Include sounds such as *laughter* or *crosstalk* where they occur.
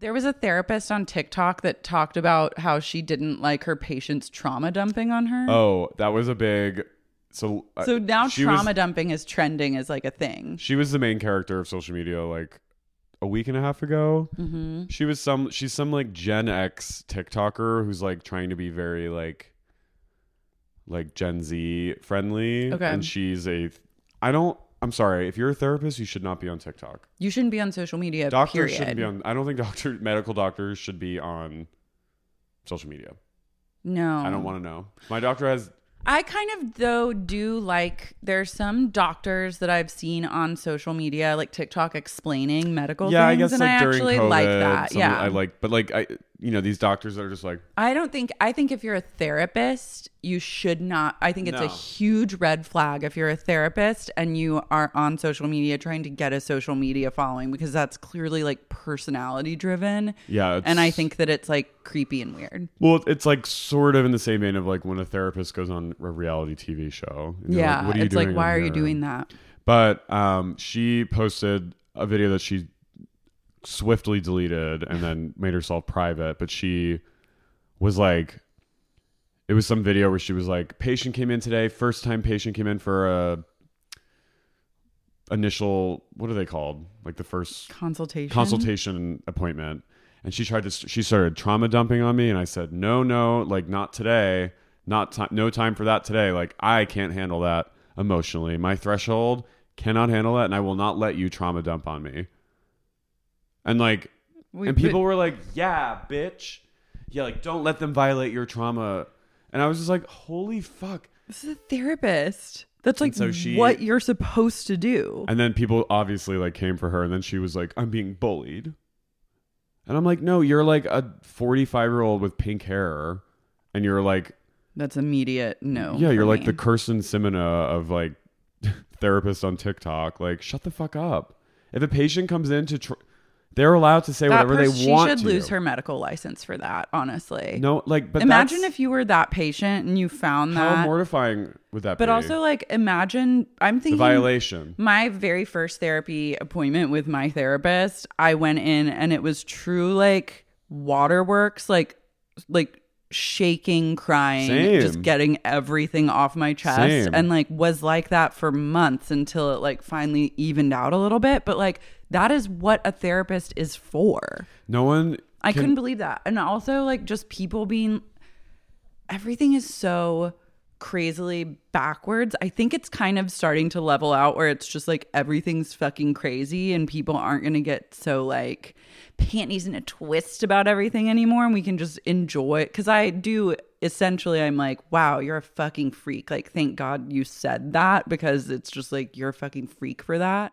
There was a therapist on TikTok that talked about how she didn't like her patients trauma dumping on her. Oh, that was a big. So uh, so now trauma was, dumping is trending as like a thing. She was the main character of social media like a week and a half ago. Mm-hmm. She was some. She's some like Gen X TikToker who's like trying to be very like like Gen Z friendly. Okay. And she's a. I don't. I'm sorry. If you're a therapist, you should not be on TikTok. You shouldn't be on social media. Doctors period. shouldn't be on. I don't think doctor medical doctors should be on social media. No, I don't want to know. My doctor has. I kind of though do like there's some doctors that I've seen on social media like TikTok explaining medical Yeah, I things guess and like I actually COVID, like that. yeah. I like, but like I, you know, these doctors that are just like, I don't think I think if you're a therapist, you should not I think it's a huge red flag if you're a therapist and you are on social media trying to get a social media following because that's clearly like personality driven. yeah. And I think that it's like creepy and weird. Well, it's like sort of in the same vein of like when a therapist goes on a reality TV show. and you're yeah. what are you it's like doing why on are you here? doing that? But um, she posted a video that she swiftly deleted and then made herself private. But she was like, it was some video where she was like, patient came in today, first time patient came in for a initial what are they called like the first Consultation. consultation appointment and she tried to she started trauma dumping on me and i said no no like not today not ti no time for that today like i can't handle that emotionally my threshold cannot handle that and i will not let you trauma dump on me and like We- and people were like yeah bitch yeah like don't let them violate your trauma and i was just like holy fuck This is a therapist. That's like so she- what you're supposed to do. And then people obviously like came for her, and then she was like, "I'm being bullied," and I'm like, "No, you're like a 45 year old with pink hair, and you're like, That's immediate no. yeah, you're like me. the Kyrsten Sinema of like *laughs* therapist on TikTok. Like, shut the fuck up. If a patient comes in to, tr- they're allowed to say That whatever pers- they want. She should to. lose her medical license for that. Honestly, No, like, but imagine if you were that patient and you found how that. How mortifying would that but be? also, like, imagine I'm the thinking violation. my very first therapy appointment with my therapist, I went in and it was true like waterworks, like like shaking, crying, Same. just getting everything off my chest Same. and like was like that for months until it like finally evened out a little bit. But like that is what a therapist is for. No one. I couldn't believe that. And also like just people being everything is so crazily backwards. I think it's kind of starting to level out where it's just like everything's fucking crazy and people aren't going to get so like panties in a twist about everything anymore and we can just enjoy it cuz I do essentially I'm like, "Wow, you're a fucking freak." Like thank God you said that because it's just like you're a fucking freak for that.